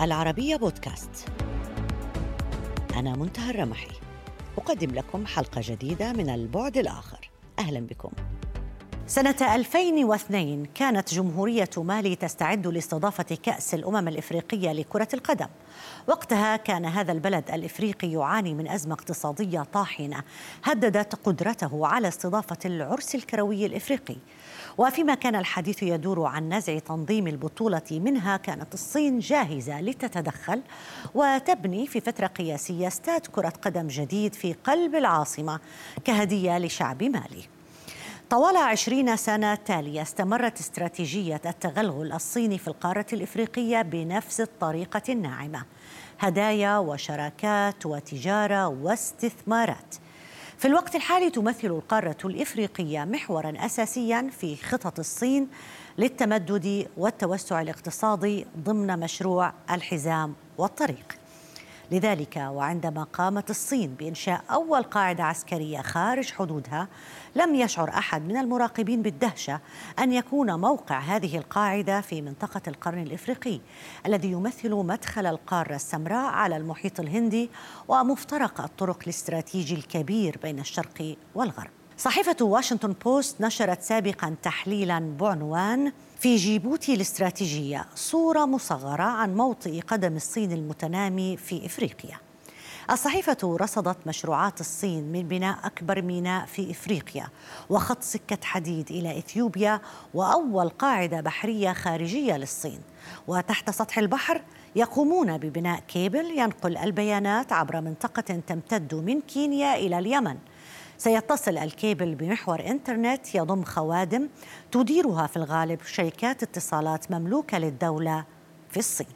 العربية بودكاست أنا منتهى الرمحي أقدم لكم حلقة جديدة من البعد الآخر أهلا بكم سنة 2002 كانت جمهورية مالي تستعد لاستضافة كأس الأمم الإفريقية لكرة القدم. وقتها كان هذا البلد الإفريقي يعاني من أزمة اقتصادية طاحنة هددت قدرته على استضافة العرس الكروي الإفريقي. وفيما كان الحديث يدور عن نزع تنظيم البطولة منها كانت الصين جاهزة لتتدخل وتبني في فترة قياسية استاد كرة قدم جديد في قلب العاصمة كهدية لشعب مالي. طوال عشرين سنة تالية استمرت استراتيجية التغلغل الصيني في القارة الإفريقية بنفس الطريقة الناعمة هدايا وشراكات وتجارة واستثمارات في الوقت الحالي تمثل القارة الإفريقية محورا أساسيا في خطط الصين للتمدد والتوسع الاقتصادي ضمن مشروع الحزام والطريق. لذلك وعندما قامت الصين بإنشاء أول قاعدة عسكرية خارج حدودها لم يشعر أحد من المراقبين بالدهشة أن يكون موقع هذه القاعدة في منطقة القرن الإفريقي الذي يمثل مدخل القارة السمراء على المحيط الهندي ومفترق الطرق الاستراتيجي الكبير بين الشرق والغرب. صحيفة واشنطن بوست نشرت سابقا تحليلا بعنوان في جيبوتي الاستراتيجية صورة مصغرة عن موطئ قدم الصين المتنامي في إفريقيا. الصحيفة رصدت مشروعات الصين من بناء أكبر ميناء في إفريقيا وخط سكة حديد إلى إثيوبيا وأول قاعدة بحرية خارجية للصين. وتحت سطح البحر يقومون ببناء كيبل ينقل البيانات عبر منطقة تمتد من كينيا إلى اليمن. سيتصل الكيبل بمحور إنترنت يضم خوادم تديرها في الغالب شركات اتصالات مملوكة للدولة في الصين.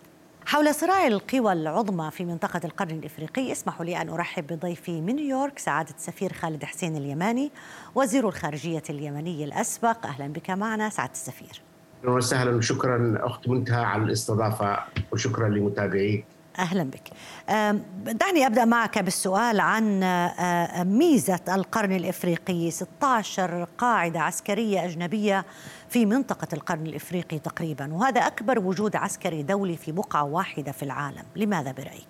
حول صراع القوى العظمى في منطقة القرن الإفريقي اسمحوا لي أن أرحب بضيفي من نيويورك سعادة السفير خالد حسين اليماني وزير الخارجية اليمني الأسبق. أهلا بك معنا سعادة السفير. وسهلا وشكرا أخت منتهى على الاستضافة وشكرا لمتابعيك. أهلا بك. دعني أبدأ معك بالسؤال عن ميزة القرن الإفريقي 16 قاعدة عسكرية أجنبية في منطقة القرن الإفريقي تقريبا وهذا أكبر وجود عسكري دولي في بقعة واحدة في العالم، لماذا برأيك؟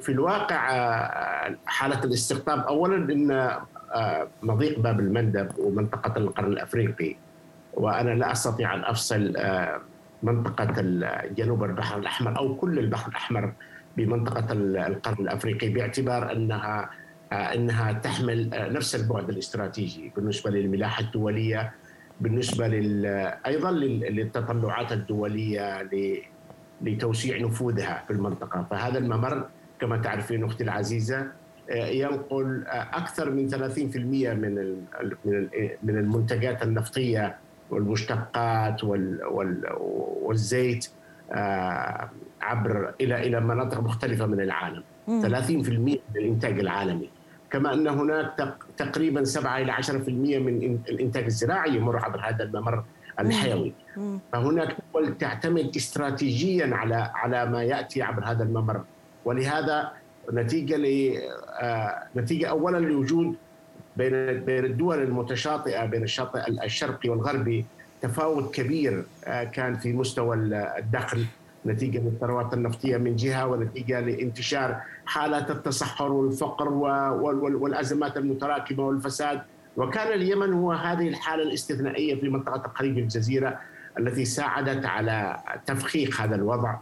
في الواقع حالة الاستقطاب اولا إن مضيق باب المندب ومنطقة القرن الإفريقي وأنا لا أستطيع أن أفصل منطقة جنوب البحر الأحمر أو كل البحر الأحمر بمنطقة القرن الأفريقي باعتبار أنها أنها تحمل نفس البعد الاستراتيجي بالنسبة للملاحة الدولية بالنسبة لل أيضا للتطلعات الدولية لتوسيع نفوذها في المنطقة. فهذا الممر كما تعرفين أختي العزيزة ينقل أكثر من 30% من من المنتجات النفطية والمشتقات وال وال والزيت آه عبر إلى إلى مناطق مختلفة من العالم. مم. 30% من الإنتاج العالمي. كما أن هناك تقريبا 7 إلى 10% من الإنتاج الزراعي يمر عبر هذا الممر الحيوي. مم. فهناك دول تعتمد استراتيجيا على على ما يأتي عبر هذا الممر. ولهذا نتيجة ل آه نتيجة اولا لوجود بين بين الدول المتشاطئة بين الشاطئ الشرقي والغربي تفاوت كبير كان في مستوى الدخل نتيجة للثروات النفطية من جهة ونتيجة لانتشار حالات التصحر والفقر والأزمات المتراكمة والفساد. وكان اليمن هو هذه الحالة الاستثنائية في منطقة الخليج الجزيرة التي ساعدت على تفخيخ هذا الوضع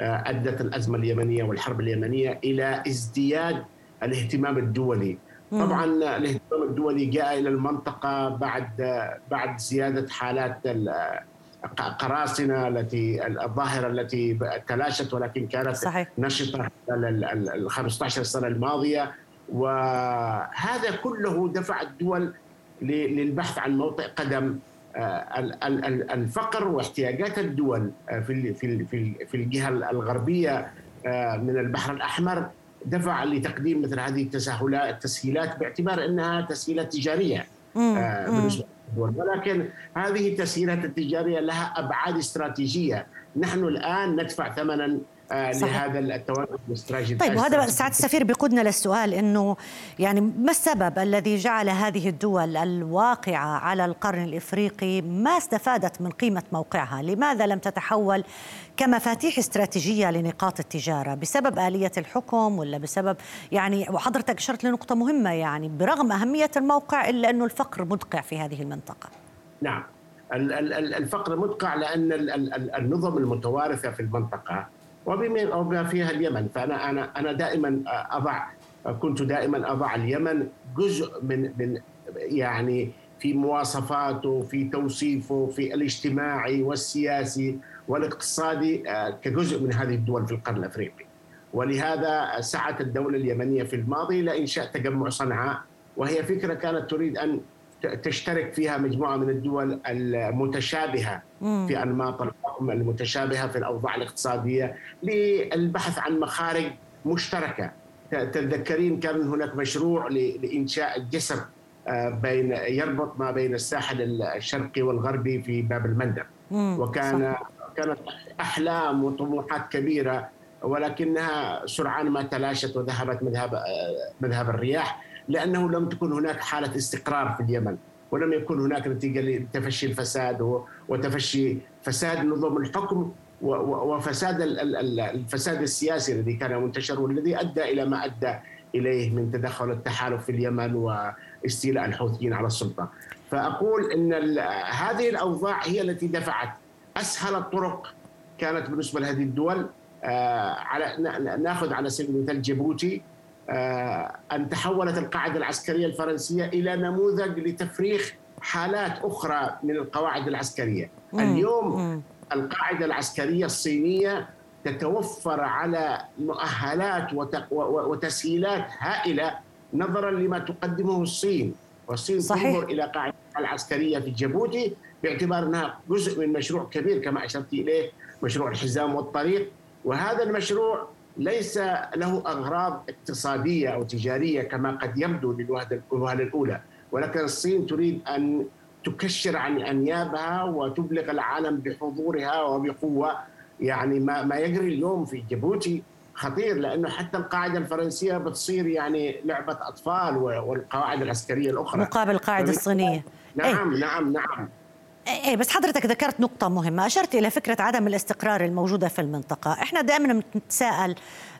أدت الأزمة اليمنية والحرب اليمنية إلى ازدياد الاهتمام الدولي. طبعا الاهتمام الدولي جاء إلى المنطقة بعد بعد زيادة حالات قراصنة التي الظاهرة التي تلاشت ولكن كانت صحيح. نشطة خلال ال 15 سنة الماضية. وهذا كله دفع الدول للبحث عن موطئ قدم الفقر واحتياجات الدول في في في الجهة الغربية من البحر الأحمر. دفع لتقديم مثل هذه التسهيلات التسهيلات باعتبار إنها تسهيلات تجارية. آه بالنسبة ولكن هذه التسهيلات التجارية لها أبعاد استراتيجية، نحن الآن ندفع ثمنا آه، لهذا التواجد الاستراتيجي طيب وهذا سعاده السفير بيقودنا للسؤال إنه يعني ما السبب الذي جعل هذه الدول الواقعة على القرن الإفريقي ما استفادت من قيمة موقعها؟ لماذا لم تتحول كمفاتيح استراتيجية لنقاط التجارة؟ بسبب آلية الحكم ولا بسبب يعني وحضرتك أشرت لنقطة مهمة يعني برغم أهمية الموقع إلا أنه الفقر مدقع في هذه المنطقة. نعم الفقر مدقع لأن النظم المتوارثة في المنطقة وبما فيها اليمن فأنا أنا أنا دائما أضع كنت دائما أضع اليمن جزء من من يعني في مواصفاته في توصيفه في الاجتماعي والسياسي والاقتصادي آه، كجزء من هذه الدول في القرن الأفريقي. ولهذا سعت الدولة اليمنية في الماضي إلى انشاء تجمع صنعاء وهي فكرة كانت تريد أن تشترك فيها مجموعة من الدول المتشابهة في أنماط الحكم المتشابهة في الأوضاع الاقتصادية للبحث عن مخارج مشتركة. تتذكرين كان هناك مشروع لإنشاء الجسر آه، بين يربط ما بين الساحل الشرقي والغربي في باب المندب. وكان. كانت أحلام وطموحات كبيرة ولكنها سرعان ما تلاشت وذهبت مذهب آه، مذهب الرياح. لأنه لم تكن هناك حالة استقرار في اليمن ولم يكن هناك نتيجة لتفشي الفساد وتفشي فساد نظم الحكم وفساد الفساد السياسي الذي كان منتشر والذي أدى إلى ما أدى إليه من تدخل التحالف في اليمن واستيلاء الحوثيين على السلطة. فأقول إن هذه الأوضاع هي التي دفعت أسهل الطرق كانت بالنسبة لهذه الدول آه، على ناخذ على سبيل المثال جيبوتي أن تحولت القاعدة العسكرية الفرنسية إلى نموذج لتفريخ حالات أخرى من القواعد العسكرية. اليوم القاعدة العسكرية الصينية تتوفر على مؤهلات وتسهيلات هائلة نظرا لما تقدمه الصين. والصين صحيح. تنظر إلى قاعدة العسكرية في جيبوتي باعتبار أنها جزء من مشروع كبير كما أشرت إليه مشروع الحزام والطريق. وهذا المشروع ليس له أغراض اقتصادية أو تجارية كما قد يبدو للوهله الأولى ولكن الصين تريد أن تكشر عن أنيابها وتبلغ العالم بحضورها وبقوة. يعني ما ما يجري اليوم في جيبوتي خطير لأنه حتى القاعدة الفرنسية بتصير يعني لعبة أطفال والقواعد العسكرية الأخرى. مقابل القاعدة الصينية. نعم نعم نعم. إيه, إيه، بس حضرتك ذكرت نقطة مهمة، أشرت إلى فكرة عدم الاستقرار الموجودة في المنطقة، إحنا دائما بنتساءل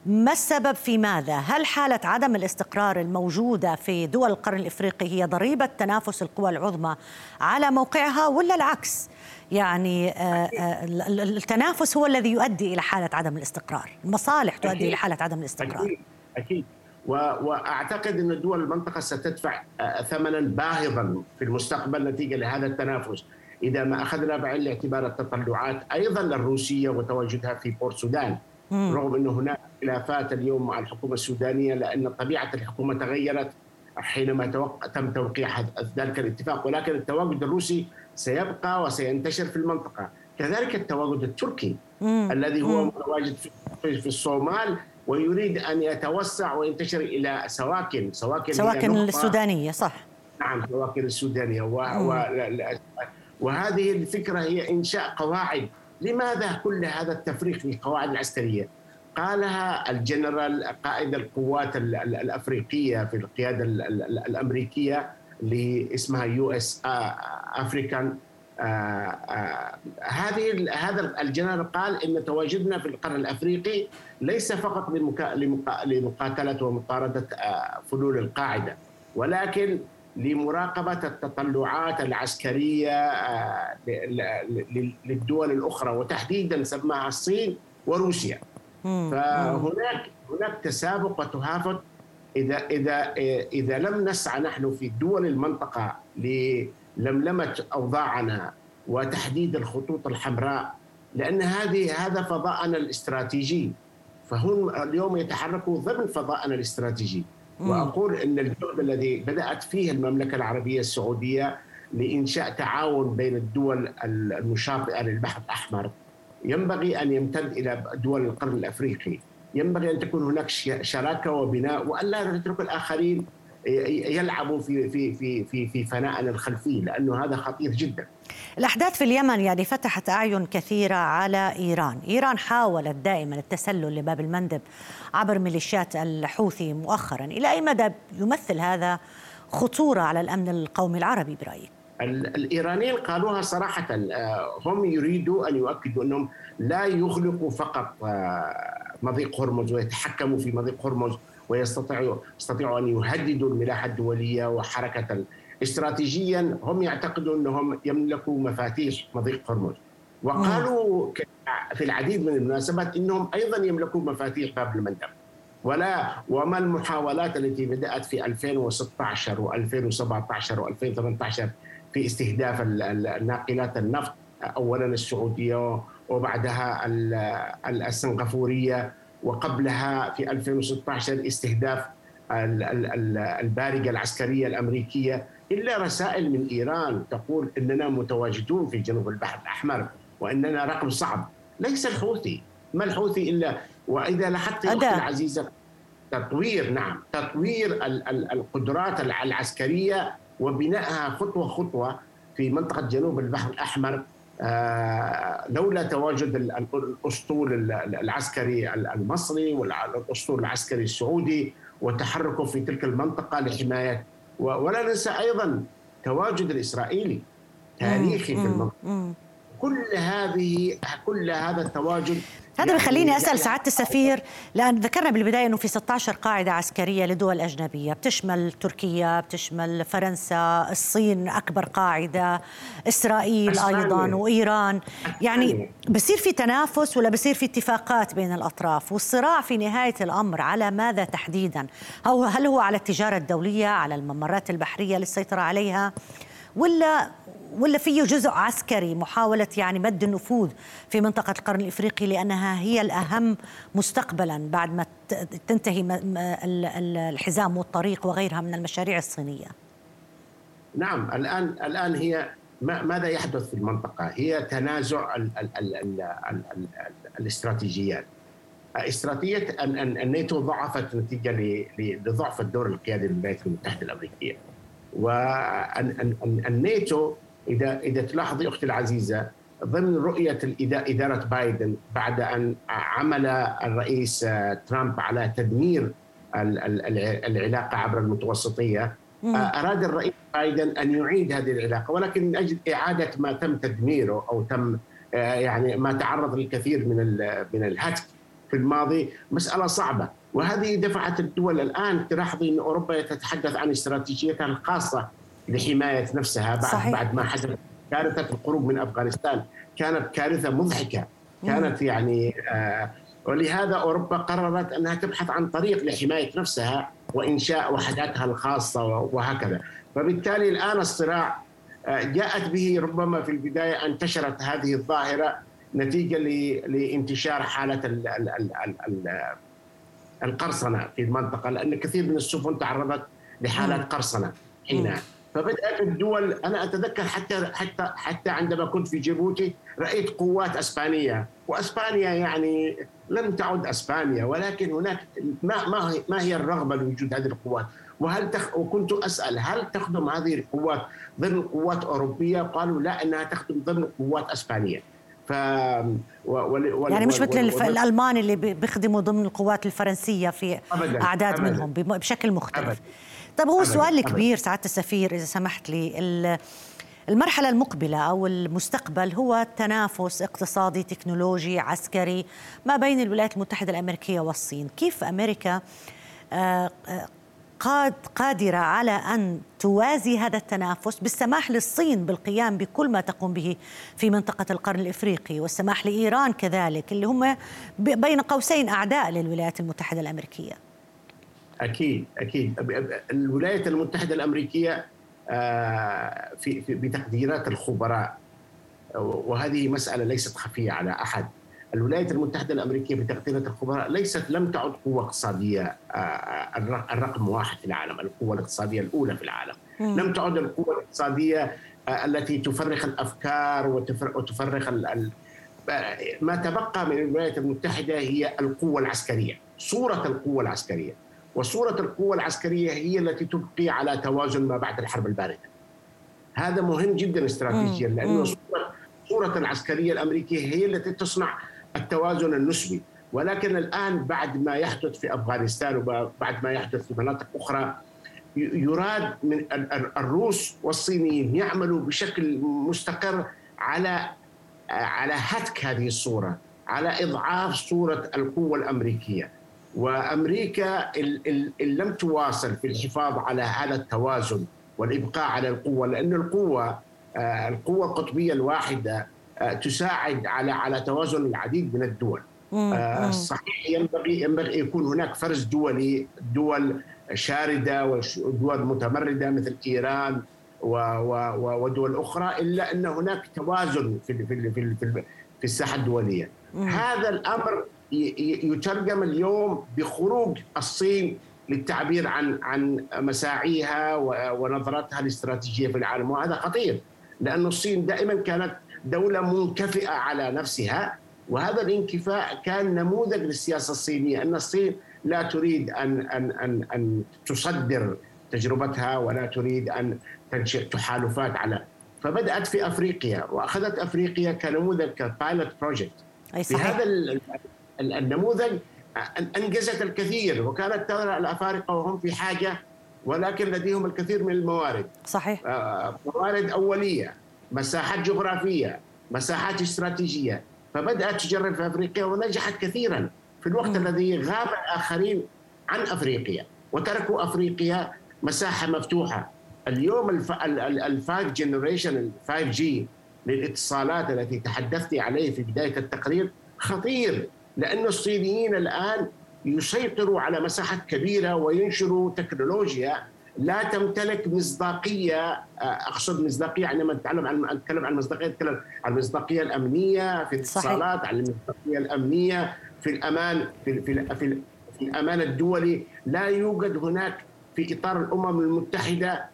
ما السبب في ماذا؟ هل حالة عدم الاستقرار الموجودة في دول القرن الإفريقي هي ضريبة تنافس القوى العظمى على موقعها ولا العكس؟ يعني آه، آه، التنافس هو الذي يؤدي إلى حالة عدم الاستقرار، المصالح تؤدي أكيد. إلى حالة عدم الاستقرار. أكيد أكيد وأعتقد إن دول المنطقة ستدفع آه، ثمنا باهظا في المستقبل نتيجة لهذا التنافس إذا ما اخذنا بعين الاعتبار التطلعات أيضا الروسيه وتواجدها في بور سودان. رغم إنه هناك خلافات اليوم مع الحكومة السودانية لأن طبيعة الحكومة تغيرت حينما توقع تم توقيع ذلك الاتفاق. ولكن التواجد الروسي سيبقى وسينتشر في المنطقة. كذلك التواجد التركي مم. الذي هو متواجد في الصومال ويريد أن يتوسع وينتشر إلى سواكن سواكن سواكن السودانية صح. نعم سواكن السودانية و... و... وهذه الفكرة هي إنشاء قواعد لماذا كل هذا التفريق في القواعد العسكرية؟ قالها الجنرال قائد القوات الأفريقية في القيادة الأمريكية اللي اسمها US Africom هذه هذا الجنرال قال إن تواجدنا في القرن الأفريقي ليس فقط لمقاتلة ومطارده فلول القاعدة ولكن لمراقبة التطلعات العسكرية آه، للدول الأخرى وتحديدا سماها الصين وروسيا. فهناك هناك تسابق وتهافت. إذا إذا إذا لم نسعى نحن في دول المنطقة للملمه أوضاعنا وتحديد الخطوط الحمراء لأن هذه هذا فضاءنا الاستراتيجي. فهم اليوم يتحركوا ضمن فضاءنا الاستراتيجي. وأقول إن الجهد الذي بدأت فيه المملكة العربية السعودية لإنشاء تعاون بين الدول المشاطئه للبحر الأحمر ينبغي أن يمتد إلى دول القرن الأفريقي، ينبغي أن تكون هناك شراكة وبناء والا نترك الآخرين يلعبوا في في في في في فنائنا الخلفي لأنه هذا خطير جدا. الأحداث في اليمن يعني فتحت أعين كثيرة على إيران، إيران حاولت دائما التسلل لباب المندب عبر ميليشيات الحوثي مؤخرا، إلى أي مدى يمثل هذا خطورة على الأمن القومي العربي برأيك؟ الإيرانيين قالوها صراحة آه، هم يريدوا أن يؤكدوا أنهم لا يغلقوا فقط آه، مضيق هرمز ويتحكموا في مضيق هرمز ويستطيعوا يستطيعوا أن يهددوا الملاحة الدولية وحركة استراتيجيا هم يعتقدوا أنهم يملكوا مفاتيح مضيق هرمز. وقالوا في العديد من المناسبات إنهم أيضا يملكون مفاتيح باب المندب. ولا وما المحاولات التي بدأت في 2016 و2017 و2018 في استهداف الناقلات النفط اولا السعودية وبعدها السنغافوريه وقبلها في 2016 استهداف البارقة العسكرية الأمريكية إلا رسائل من إيران تقول إننا متواجدون في جنوب البحر الأحمر وإننا رقم صعب. ليس الحوثي. ما الحوثي إلا؟ وإذا لاحظت أختي العزيزة تطوير نعم تطوير القدرات العسكرية وبنائها خطوة خطوة في منطقة جنوب البحر الأحمر آه، لولا تواجد الأسطول العسكري المصري والاسطول العسكري السعودي وتحركه في تلك المنطقة لحماية ولا ننسى أيضا تواجد الإسرائيلي تاريخي في المنطقة. كل هذه كل هذا التواجد هذا بيخليني أسأل سعادة السفير لأن ذكرنا بالبداية إنه في 16 قاعدة عسكرية لدول أجنبية بتشمل تركيا بتشمل فرنسا الصين أكبر قاعدة إسرائيل. أيضا وإيران. يعني بصير في تنافس ولا بصير في اتفاقات بين الأطراف؟ والصراع في نهاية الأمر على ماذا تحديدا؟ هو هل هو على التجارة الدولية على الممرات البحرية للسيطره عليها؟ ولا ولا فيه جزء عسكري محاولة يعني مد النفوذ في منطقة القرن الإفريقي لأنها هي الأهم مستقبلا بعد ما تنتهي الحزام والطريق وغيرها من المشاريع الصينية. نعم الآن الآن هي ماذا يحدث في المنطقة؟ هي تنازع ال ال ال ال ال ال الاستراتيجيات. استراتيجية الناتو ضعفت نتيجة لضعف الدور القيادي للولايات المتحدة الأمريكية. والناتو اذا إذا تلاحظي أختي العزيزة ضمن رؤية إدارة بايدن بعد أن عمل الرئيس ترامب على تدمير العلاقة عبر المتوسطية أراد الرئيس بايدن أن يعيد هذه العلاقة ولكن من أجل إعادة ما تم تدميره أو تم يعني ما تعرض للكثير من من الهتك في الماضي مسألة صعبة. وهذه دفعت الدول الآن تلاحظي إن أوروبا تتحدث عن استراتيجيتها الخاصه لحماية نفسها بعد صحيح. بعد ما حدث كارثة الخروج من أفغانستان. كانت كارثة مضحكة. كانت يعني آه ولهذا أوروبا قررت أنها تبحث عن طريق لحماية نفسها وإنشاء وحداتها الخاصة وهكذا. فبالتالي الآن الصراع آه جاءت به ربما في البداية انتشرت هذه الظاهرة نتيجة لانتشار حالة ال ال ال ال القرصنه في المنطقة لأن كثير من السفن تعرضت لحالات قرصنة حينها فبدأت الدول أنا أتذكر حتى حتى حتى عندما كنت في جيبوتي رأيت قوات أسبانية وأسبانيا يعني لم تعد أسبانيا ولكن هناك ما ما هي ما هي الرغبة لوجود هذه القوات وهل تخ... وكنت أسأل هل تخدم هذه القوات ضمن قوات أوروبية؟ قالوا لا إنها تخدم ضمن قوات أسبانية. ف و... يعني مش مثل الف... الالمان اللي بيخدموا ضمن القوات الفرنسية في أبداً. أعداد أبداً. منهم بشكل مختلف. أبداً. طيب هو السؤال الكبير سعادة السفير إذا سمحت لي المرحلة المقبلة أو المستقبل هو تنافس اقتصادي تكنولوجي عسكري ما بين الولايات المتحدة الأمريكية والصين كيف أمريكا آه، آه، قاد قادرة على أن توازي هذا التنافس بالسماح للصين بالقيام بكل ما تقوم به في منطقة القرن الإفريقي والسماح لإيران كذلك اللي هم بين قوسين أعداء للولايات المتحدة الأمريكية. أكيد أكيد. الولايات المتحدة الأمريكية آه، في بتقديرات الخبراء وهذه مسألة ليست خفية على أحد. الولايات المتحدة الأمريكية بتقديرات الخبراء ليست لم تعد قوة اقتصادية آه، الرقم واحد في العالم القوة الاقتصادية الأولى في العالم. لم تعد القوة الاقتصادية آه، التي تفرخ الأفكار وتفرخ ما تبقى من الولايات المتحدة هي القوة العسكرية صورة القوة العسكرية. وصورة القوة العسكرية هي التي تبقي على توازن ما بعد الحرب الباردة. هذا مهم جدا استراتيجيا لأنه صورة, صورة العسكرية الأمريكية هي التي تصنع التوازن النسبي. ولكن الآن بعد ما يحدث في أفغانستان وبعد ما يحدث في مناطق أخرى يراد من الروس والصينيين يعملوا بشكل مستقر على على هتك هذه الصورة على إضعاف صورة القوة الأمريكية. وأمريكا ان لم تواصل في الحفاظ على هذا التوازن والإبقاء على القوة لأن القوة آه، القوة القطبية الواحدة تساعد على على توازن العديد من الدول. آه، صحيح ينبغي ينبغي يكون هناك فرز دولي دول شاردة ودول متمردة مثل إيران ودول أخرى إلا أن هناك توازن في في في في الساحة الدولية. هذا الأمر يترجم اليوم بخروج الصين للتعبير عن عن مساعيها ونظرتها الاستراتيجية في العالم وهذا خطير لأن الصين دائما كانت دولة منكفئة على نفسها وهذا الانكفاء كان نموذج للسياسة الصينية أن الصين لا تريد أن أن أن أن تصدر تجربتها ولا تريد أن تنشئ تحالفات على. فبدأت في أفريقيا وأخذت أفريقيا كنموذج كبايلوت بروجكت. بهذا النموذج أنجزت الكثير وكانت ترى الأفارقة وهم في حاجة ولكن لديهم الكثير من الموارد. صحيح. آه، موارد أولية. مساحات جغرافية مساحات استراتيجية فبدأت تجرب في أفريقيا ونجحت كثيرا في الوقت م. الذي غاب الآخرين عن أفريقيا وتركوا أفريقيا مساحة مفتوحة اليوم ال five generation ال five G للاتصالات التي تحدثت عليه في بداية التقرير خطير لأن الصينيين الآن يسيطروا على مساحات كبيرة وينشروا تكنولوجيا لا تمتلك مصداقية أقصد مصداقية عندما نتكلم عن نتكلم عن مصداقية نتكلم عن المصداقية الأمنية في الاتصالات عن المصداقية الأمنية في الأمان في في في, في الأمان الدولي. لا يوجد هناك في إطار الأمم المتحدة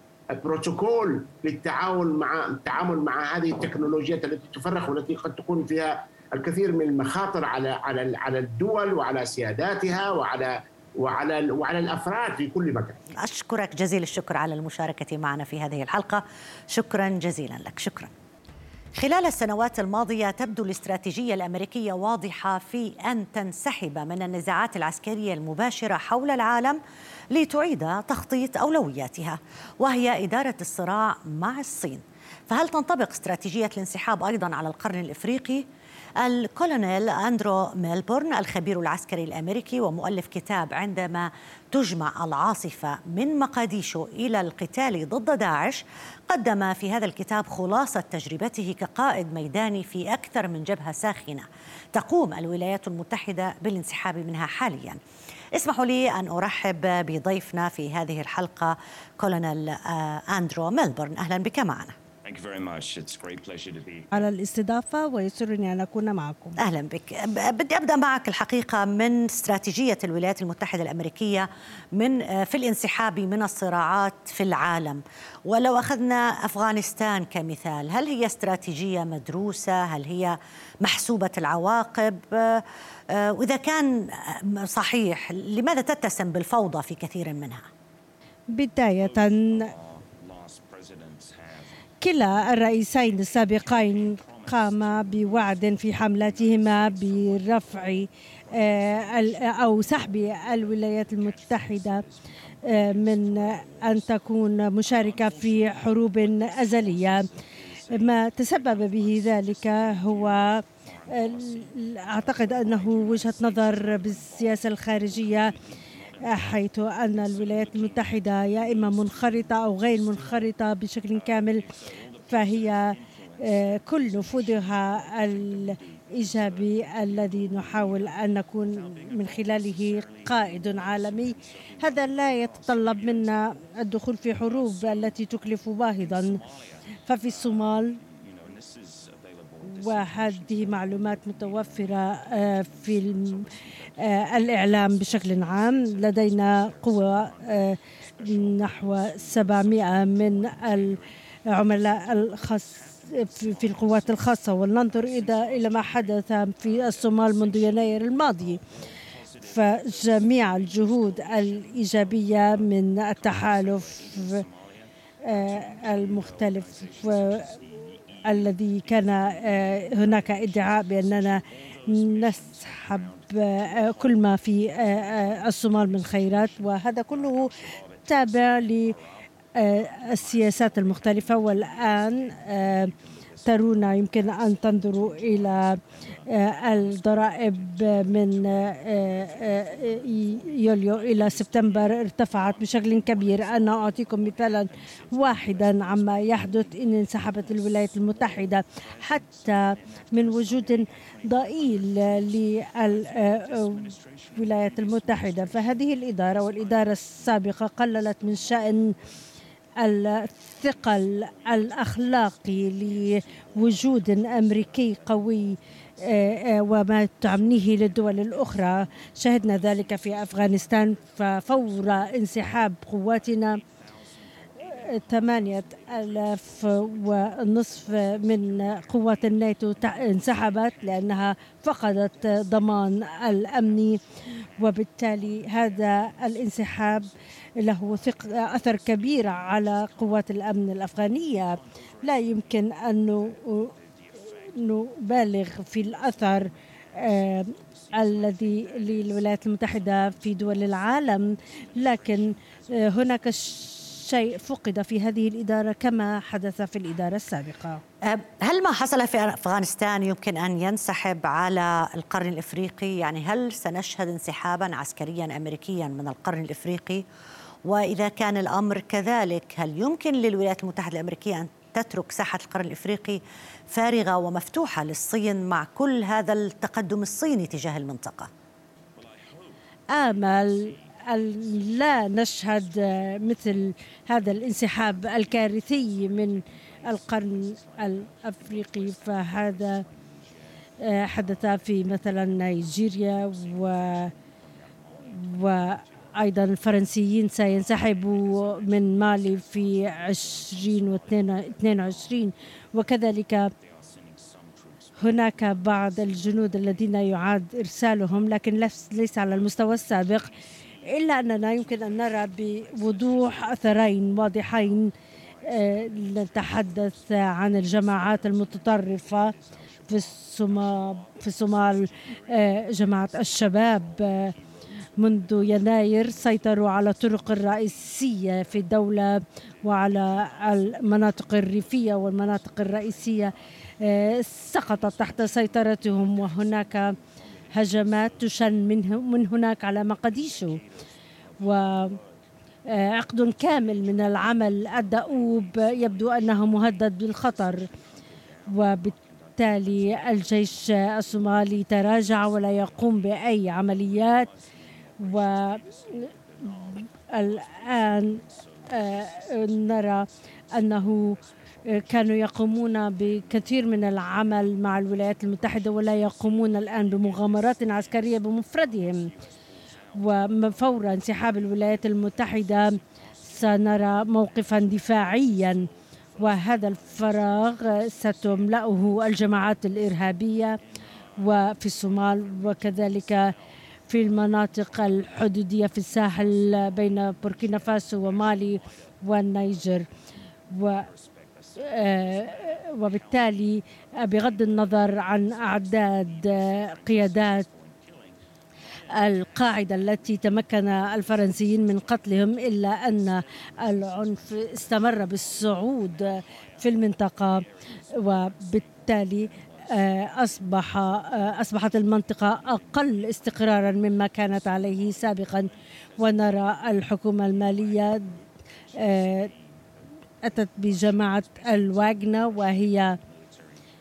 بروتوكول للتعاون مع التعامل مع هذه التكنولوجيات التي تفرخ والتي قد تكون فيها الكثير من المخاطر على على على الدول وعلى سياداتها وعلى وعلى وعلى الأفراد في كل مكان. أشكرك جزيل الشكر على المشاركة معنا في هذه الحلقة، شكرا جزيلا لك، شكرا. خلال السنوات الماضية تبدو الاستراتيجية الأمريكية واضحة في أن تنسحب من النزاعات العسكرية المباشرة حول العالم لتعيد تخطيط أولوياتها وهي إدارة الصراع مع الصين. فهل تنطبق استراتيجية الانسحاب أيضا على القرن الإفريقي؟ الكولونيل أندرو ميلبورن الخبير العسكري الأمريكي ومؤلف كتاب عندما تجمع العاصفة من مقاديشو إلى القتال ضد داعش قدم في هذا الكتاب خلاصة تجربته كقائد ميداني في أكثر من جبهة ساخنة. تقوم الولايات المتحدة بالانسحاب منها حالياً. اسمحوا لي أن أرحب بضيفنا في هذه الحلقة كولونيل آه، أندرو ميلبورن. أهلا بك معنا. على الاستضافة ويسرني أن أكون معكم. أهلا بك. بدي أبدأ معك الحقيقة من استراتيجية الولايات المتحدة الأمريكية من آه، في الانسحاب من الصراعات في العالم. ولو أخذنا أفغانستان كمثال هل هي استراتيجية مدروسة؟ هل هي محسوبة العواقب؟ آه، آه، وإذا كان صحيح لماذا تتسم بالفوضى في كثير منها؟ بداية كلا الرئيسين السابقين قاما بوعد في حملتهما برفع آه، أو سحب الولايات المتحدة آه، من أن تكون مشاركة في حروب أزلية. ما تسبب به ذلك هو آه، أعتقد أنه وجهة نظر بالسياسة الخارجية حيث أن الولايات المتحدة يا إما منخرطة أو غير منخرطة بشكل كامل فهي آه، كل نفوذها الإيجابي الذي نحاول أن نكون من خلاله قائد عالمي. هذا لا يتطلب منا الدخول في حروب التي تكلف باهظا ففي الصومال وهذه معلومات متوفرة آه، في آه، الإعلام بشكل عام. لدينا قوة آه، نحو 700 من العملاء الخاص في القوات الخاصة. ولننظر إلى ما حدث في الصومال منذ يناير الماضي. فجميع الجهود الإيجابية من التحالف المختلف الذي كان هناك ادعاء بأننا نسحب كل ما في الصومال من خيرات وهذا كله تابع للسياسات المختلفة. والآن ترون يمكن أن تنظروا آه، الضرائب من آه، آه، يوليو إلى سبتمبر ارتفعت بشكل كبير. أنا أعطيكم مثالا واحدا عما يحدث إن انسحبت الولايات المتحدة حتى من وجود ضئيل للولايات المتحدة. فهذه الإدارة والإدارة السابقة قللت من شأن الثقل الأخلاقي لوجود أمريكي قوي آه، آه، وما تعنيه للدول الأخرى. شهدنا ذلك في أفغانستان ففور انسحاب قواتنا ثمانية ألاف ونصف من قوات الناتو انسحبت لأنها فقدت ضمان الأمني وبالتالي هذا الانسحاب له أثر كبير على قوات الأمن الأفغانية. لا يمكن أن نبالغ في الأثر آه الذي للولايات المتحدة في دول العالم لكن آه هناك شيء فقد في هذه الإدارة كما حدث في الإدارة السابقة. هل ما حصل في أفغانستان يمكن أن ينسحب على القرن الإفريقي؟ يعني هل سنشهد انسحابا عسكريا أمريكيا من القرن الإفريقي؟ وإذا كان الأمر كذلك هل يمكن للولايات المتحدة الأمريكية أن تترك ساحة القرن الإفريقي فارغة ومفتوحة للصين مع كل هذا التقدم الصيني تجاه المنطقة؟ آمل لا نشهد مثل هذا الانسحاب الكارثي من القرن الأفريقي. فهذا آه، حدث في مثلا نيجيريا و و أيضا الفرنسيين سينسحبوا من مالي في 2022 وكذلك هناك بعض الجنود الذين يعاد إرسالهم لكن ليس على المستوى السابق. إلا أننا يمكن أن نرى بوضوح أثرين واضحين آه، نتحدث عن الجماعات المتطرفة في الصومال في الصومال آه، جماعة الشباب آه، منذ يناير سيطروا على الطرق الرئيسية في الدولة وعلى المناطق الريفية والمناطق الرئيسية سقطت تحت سيطرتهم وهناك هجمات تشن من هناك على مقديشو. وعقد آه، كامل من العمل الدؤوب يبدو أنه مهدد بالخطر. وبالتالي الجيش الصومالي تراجع ولا يقوم بأي عمليات. والآن آه، نرى أنه كانوا يقومون بكثير من العمل مع الولايات المتحدة ولا يقومون الآن بمغامرات عسكرية بمفردهم. وفور انسحاب الولايات المتحدة سنرى موقفا دفاعيا وهذا الفراغ ستملأه الجماعات الإرهابية وفي الصومال وكذلك في المناطق الحدودية في الساحل بين بوركينا فاسو ومالي والنيجر. و وبالتالي بغض النظر عن أعداد قيادات القاعدة التي تمكن الفرنسيين من قتلهم إلا أن العنف استمر بالصعود في المنطقة وبالتالي آه، أصبح آه، أصبحت المنطقة أقل استقرارا مما كانت عليه سابقا. ونرى الحكومة المالية آه، أتت بجماعة الواجنا وهي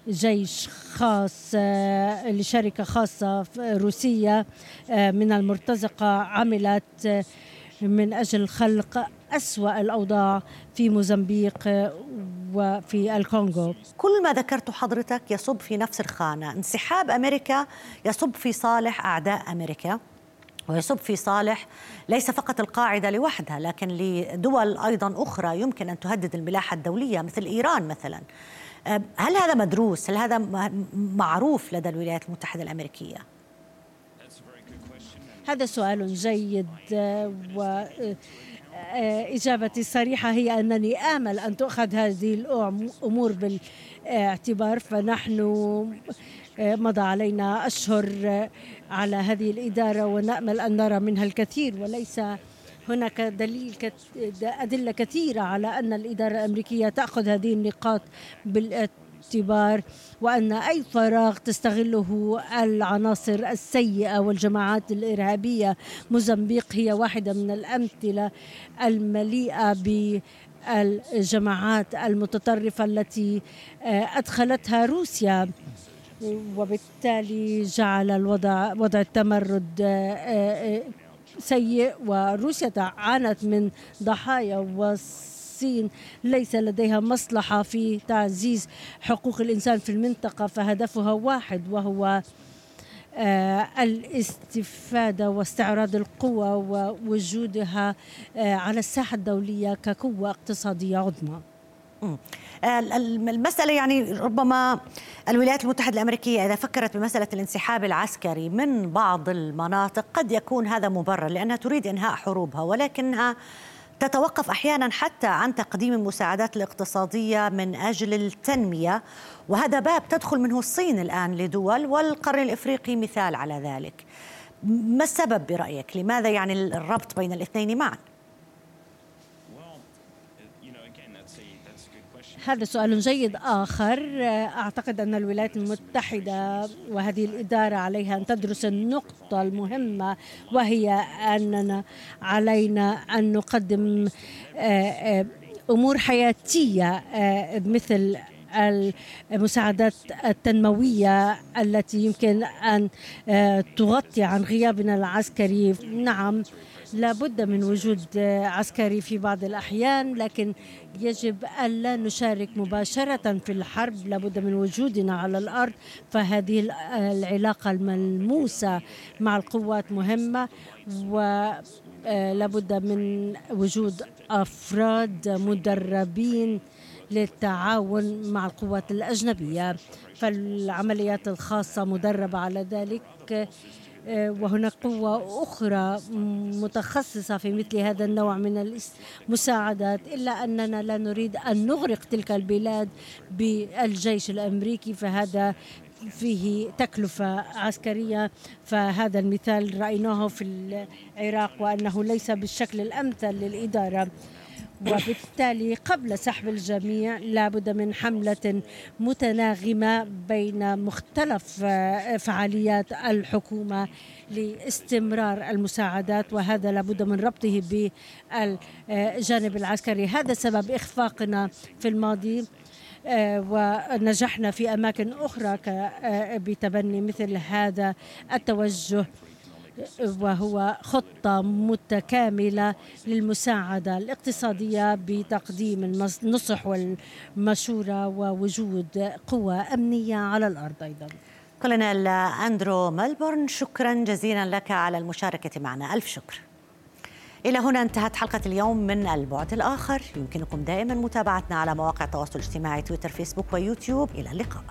جيش خاص لشركة خاصة روسية من المرتزقة عملت من أجل خلق أسوأ الأوضاع في موزمبيق وفي الكونغو. كل ما ذكرت حضرتك يصب في نفس الخانة. انسحاب أمريكا يصب في صالح أعداء أمريكا. ويصب في صالح ليس فقط القاعدة لوحدها لكن لدول أيضا أخرى يمكن أن تهدد الملاحة الدولية مثل إيران مثلا هل هذا مدروس؟ هل هذا معروف لدى الولايات المتحدة الأمريكية؟ هذا سؤال جيد و إجابتي الصريحة هي أنني آمل أن تؤخذ هذه الأمور بالإعتبار فنحن مضى علينا أشهر على هذه الإدارة ونأمل أن نرى منها الكثير وليس هناك دليل أدلة كثيرة على أن الإدارة الأمريكية تأخذ هذه النقاط بالاعتبار وأن أي فراغ تستغله العناصر السيئة والجماعات الإرهابية. موزمبيق هي واحدة من الأمثلة المليئة ب الجماعات المتطرفة التي أدخلتها روسيا. وبالتالي جعل الوضع وضع التمرد سيء وروسيا عانت من ضحايا والصين ليس لديها مصلحة في تعزيز حقوق الإنسان في المنطقة فهدفها واحد وهو آه، الاستفادة واستعراض القوة ووجودها آه، على الساحة الدولية كقوة اقتصادية عظمى. المسألة يعني ربما الولايات المتحدة الأمريكية إذا فكرت بمسألة الانسحاب العسكري من بعض المناطق قد يكون هذا مبرر لأنها تريد إنهاء حروبها ولكنها تتوقف أحيانا حتى عن تقديم المساعدات الاقتصادية من أجل التنمية وهذا باب تدخل منه الصين الآن لدول والقرن الإفريقي مثال على ذلك. ما السبب برأيك؟ لماذا يعني الربط بين الاثنين معا؟ هذا سؤال جيد آخر. أعتقد أن الولايات المتحدة وهذه الإدارة عليها أن تدرس النقطة المهمة وهي أننا علينا أن نقدم آه، آه، أمور حياتية آه، مثل المساعدات التنموية التي يمكن أن تغطي عن غيابنا العسكري. نعم لابد من وجود عسكري في بعض الأحيان لكن يجب ألا نشارك مباشرة في الحرب. لابد من وجودنا على الأرض فهذه العلاقة الملموسة مع القوات مهمة ولابد من وجود أفراد مدربين للتعاون مع القوات الأجنبية. فالعمليات الخاصة مدربة على ذلك. آه، وهناك قوة أخرى متخصصة في مثل هذا النوع من المساعدات إلا أننا لا نريد أن نغرق تلك البلاد بالجيش الأمريكي فهذا فيه تكلفة عسكرية. فهذا المثال رأيناه في العراق وأنه ليس بالشكل الأمثل للإدارة. وبالتالي قبل سحب الجميع لابد من حملة متناغمة بين مختلف آه، فعاليات الحكومة لاستمرار المساعدات وهذا لابد من ربطه بالجانب العسكري. هذا سبب إخفاقنا في الماضي آه، ونجحنا في أماكن أخرى آه، بتبني مثل هذا التوجه. وهو خطة متكاملة للمساعدة الاقتصادية بتقديم النصح والمشورة ووجود قوى أمنية على الأرض أيضا. كولونيل أندرو ملبورن شكرا جزيلا لك على المشاركة معنا. ألف شكر. إلى هنا انتهت حلقة اليوم من البعد الآخر. يمكنكم دائما متابعتنا على مواقع التواصل الاجتماعي تويتر فيسبوك ويوتيوب. إلى اللقاء.